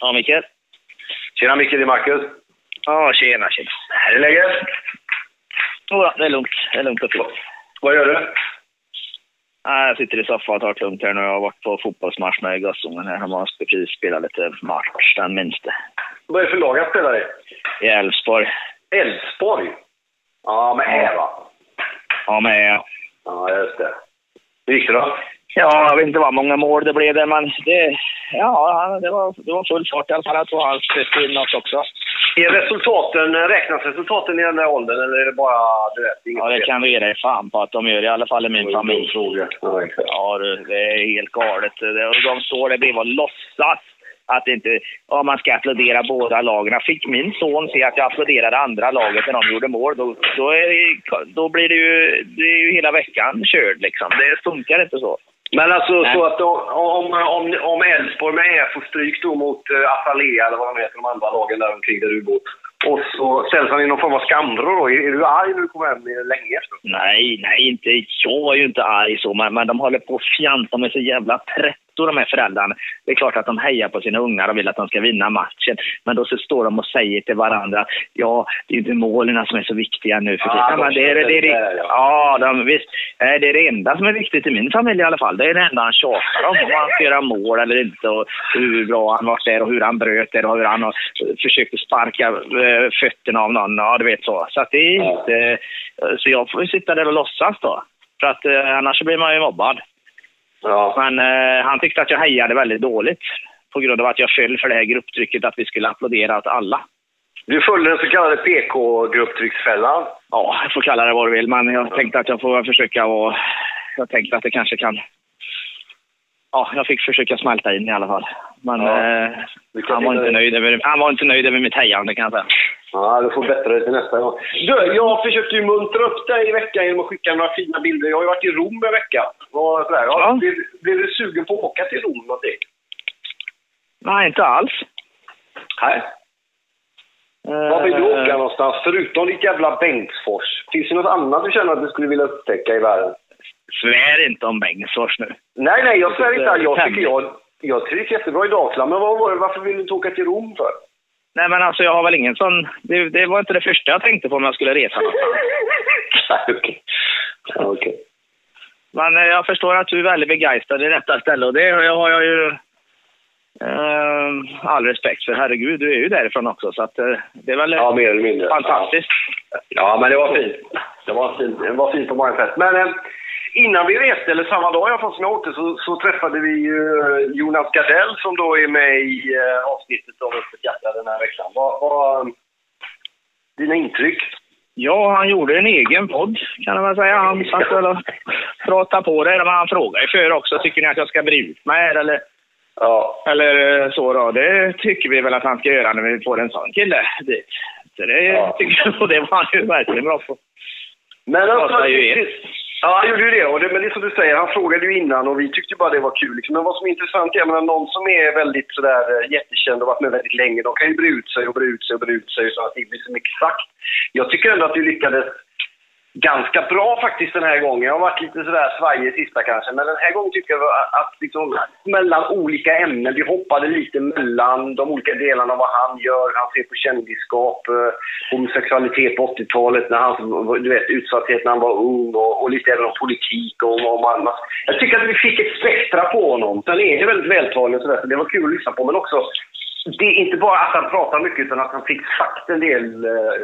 Ja, Mikael. Tjena Micke, det är Marcus. Ja, tjena, tjena. Hur är läget? Jo, det är lugnt. Det är lugnt och fint. Vad gör du? Ja, jag sitter i soffan och tar det lugnt här nu. Jag har varit på fotbollsmatch med gossungen här. De har precis spelat lite match, den minste. Vad är det för lag han spelar i? I Elfsborg. Elfsborg? Ja, med Ä va? Ja, med... Ja, just det. Hur gick det då? Ja, jag vet inte vad många mål det blev där, men det... Ja, det var, det var full fart i alla fall. Jag tror han släppte in något också. Är resultaten, räknas resultaten i den där åldern eller är det bara du vet, inget Ja, det kan vi ge dig fan på att de gör, i alla fall i min familj. Fråga. Ja, det är helt galet. Det- De står där bredvid och låtsas att det inte... Ja, man ska applådera båda lagen. Fick min son se att jag applåderade andra laget när de gjorde mål, då, då, är det, då blir det ju, det är ju hela veckan körd liksom. Det funkar inte så. Men alltså Nej. så att om, om, om, Elfsborg med Ä får stryk då mot uh, Azalea eller vad de heter, de andra lagen där omkring där du bor. Och så ställs han i någon form av skamvrå då. Är, är du arg när du kommer hem länge efter? Nej, nej, inte. Jag är ju inte arg så, men, men de håller på att fjanta med så jävla pretto de här föräldrarna. Det är klart att de hejar på sina ungar och vill att de ska vinna matchen. Men då så står de och säger till varandra, ja, det är inte målen som är så viktiga nu för Ja, tiden. de men det är, det det det där, ja. ja, de, visst. Det är det enda som är viktigt i min familj i alla fall. Det är det enda han tjatar om, om han ska göra mål eller inte och hur bra han varit där och hur han bröt där och hur han har försökt att sparka eh, fötterna av någon. Ja, du vet så. Så det är Ja. inte... Så jag får ju sitta där och låtsas då. För att eh, annars blir man ju mobbad. Ja. Men eh, han tyckte att jag hejade väldigt dåligt. På grund av att jag föll för det här grupptrycket att vi skulle applådera åt alla. Du följde den så kallade PK-grupptrycksfällan. Ja, jag får kalla det vad du vill, men jag tänkte att jag får försöka och... Jag tänkte att det kanske kan... Ja, jag fick försöka smälta in i alla fall. Men Ja. eh, han, var inte nöjd över, han var inte nöjd över mitt hejande kan jag säga. Ja, du får bättra dig till nästa gång. Du, jag försökte ju muntra upp dig i veckan genom att skicka några fina bilder. Jag har ju varit i Rom en vecka. Och sådär. Ja. Ja. Blev, blev du sugen på att åka till Rom någonting? Nej, inte alls. Nej. Var vill du åka någonstans? Förutom ditt jävla Bengtsfors. Finns det något annat du känner att du skulle vilja upptäcka i världen? Svär inte om Bengtsfors nu. Nej, nej, jag säger inte. Jag tycker jag, jag trivs jättebra i Dalsland. Men var varför vill du inte åka till Rom för? Nej, men alltså jag har väl ingen sån... Det, det var inte det första jag tänkte på om jag skulle resa någonstans. Okej. Ja, okej. Men eh, jag förstår att du är väldigt begeistrad i detta ställe och det har jag ju eh, all respekt för. Herregud, du är ju därifrån också så att eh, det är väl Ja, mer eller mindre. fantastiskt. Ja, men det var fint. Det var fint, det var fint på många sätt. Men eh, innan vi reste, eller samma dag i alla fall som jag åkte, så, så träffade vi ju eh, Jonas Gardell som då är med i eh, avsnittet av Öppet hjärta den här veckan. Vad, vad, dina intryck? Ja, han gjorde en egen podd kan väl säga. Han satt väl och pratade på det. Men han frågade ju för också, tycker ni att jag ska bre ut mig här eller, Ja. eller eh, så då? Det tycker vi väl att han ska göra när vi får en sån kille dit. Så det Ja. tycker jag, och det var han ju verkligen bra på. Men alltså, ju ja, han gjorde ju det. Och det. Men det är som du säger, han frågade ju innan och vi tyckte bara det var kul. Liksom. Men vad som är intressant är att någon som är väldigt sådär eh, jättekänd och varit med väldigt länge, de kan ju bre ut sig och bre ut sig och bre ut sig så att det blir så mycket sagt. Jag tycker ändå att du lyckades ganska bra faktiskt den här gången. Jag har varit lite sådär svajig sista kanske, men den här gången tycker jag att, att liksom, mellan olika ämnen, vi hoppade lite mellan de olika delarna av vad han gör, han ser på kändisskap, eh, homosexualitet på 80-talet, när han, du vet, utsatthet när han var ung och, och lite även om politik och vad man, man... Jag tycker att vi fick ett spektra på honom. Sen är det väldigt vältalig och sådär, så det var kul att lyssna på, men också det är inte bara att han pratar mycket utan att han fick sagt en del, eh,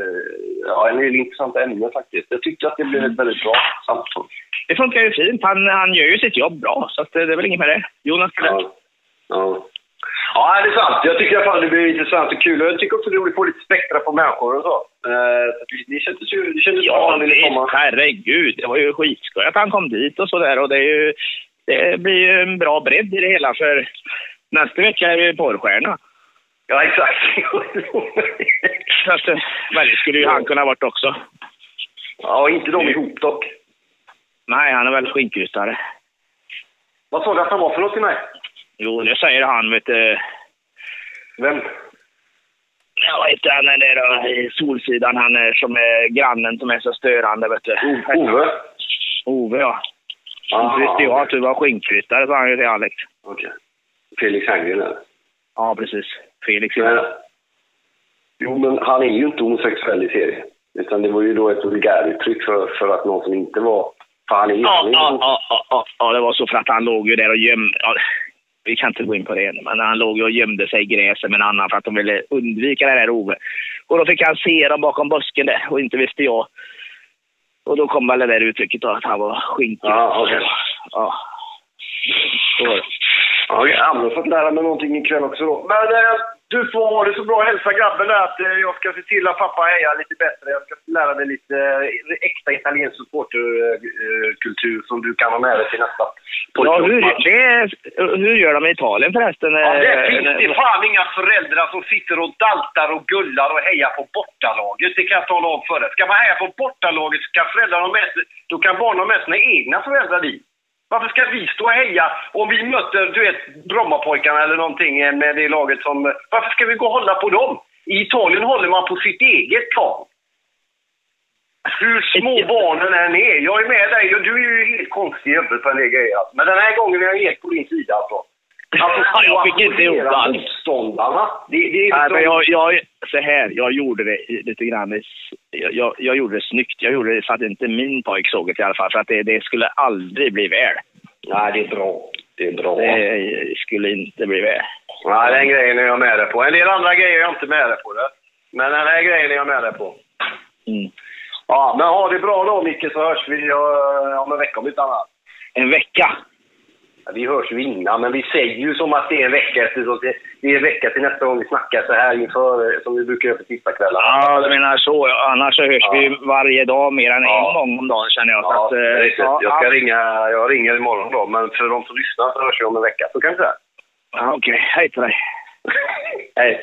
ja, en del intressanta ämnen faktiskt. Jag tyckte att det blev ett väldigt bra samtal. Det funkar ju fint. Han, han gör ju sitt jobb bra, så att det, är väl inget med det. Jonas. Ja. Ja. Ja, det är sant. Jag tycker i alla fall det blir intressant och kul. Jag tycker också det är roligt att få lite spektra på människor och så. Eh, det- kändes ju det kändes Ja, han ville komma. Herregud. Det var ju skitskoj att han kom dit och sådär. Och det, är ju, det blir ju en bra bredd i det hela för nästa vecka är det porrstjärna. Ja, exakt. Eh, men det skulle ju han kunna ha varit också. ja, inte de ihop dock. Nej, han är väl skinkryssare. Vad sa du att han var för något till mig? Jo, det säger han, vet du. Vem? Ja, vad heter han där då, i Solsidan? Han är som är grannen som är så störande, vet du. Ove? Ove, ja. Inte visste jag att du var skinkryssare, sa han ju till Alex. Okej. Felix Herngren eller? Ja, precis. Felix. Men, jo, men han är ju inte homosexuell i serien. Utan det var ju då ett vulgäruttryck för, för att någon som inte var... För han är. Ja, ja, ja, ja, ja, det var så för att han låg ju där och gömde... Ja, vi kan inte gå in på det än, men han låg ju och gömde sig i gräset med en annan för att de ville undvika det där Ove. Och då fick han se dem bakom busken där och inte visste jag. Och då kom väl det där uttrycket då, att han var skinkig. Ja, okej. Ja. Så var det. Ja, jag har fått lära mig någonting ikväll också då. Men eh, du får ha det så bra. Hälsa grabben där att eh, jag ska se till att pappa hejar lite bättre. Jag ska lära dig lite eh, äkta italiensk supporterkultur som du kan ha med dig till nästa Ja, hur, det hur gör de i Italien förresten? Ja, det Eh, finns det fan inga föräldrar som sitter och daltar och gullar och hejar på bortalaget. Det kan jag tala om för dig. Ska man heja på bortalaget så kan föräldrarna med då kan barnen ha med sina egna föräldrar dit. Varför ska vi stå och heja om vi möter, du vet, Brommapojkarna eller någonting eh, med det laget som... Varför ska vi gå och hålla på dem? I Italien håller man på sitt eget plan. Hur små barnen än är. Jag är med dig du är ju helt konstig jämfört på en del grejer. Men den här gången är jag helt på din sida alltså. Alltså, Ja, jag fick inte ihop allt. motståndarna. Det, det är Nej, liksom... jag, jag, så här, jag gjorde det lite grann, jag, jag, jag gjorde det snyggt. Jag gjorde det så att inte min pojk såg det i alla fall, för att det, det skulle aldrig bli väl. Nej, det är bra. Det är bra. Det skulle inte bli väl. Nej, den grejen är jag med dig på. En del andra grejer är jag inte med dig på. Det. Men den här grejen är jag med dig på. Mm. Ja, men ha det bra då Micke så hörs vi om en vecka om inte annat. En vecka. Vi hörs ju innan, men vi säger ju som att det är en vecka eftersom det är en vecka till nästa gång vi snackar så här inför, som vi brukar göra på tisdagskvällar. Ja, du menar så. Annars så hörs Ja. vi varje dag mer än Ja. en gång om dagen känner jag. Ja, att, eh, ja, jag ska ringa, jag ringer imorgon då, men för de som lyssnar så hörs vi om en vecka. Så kan vi säga. Okej, hej till dig. Hej.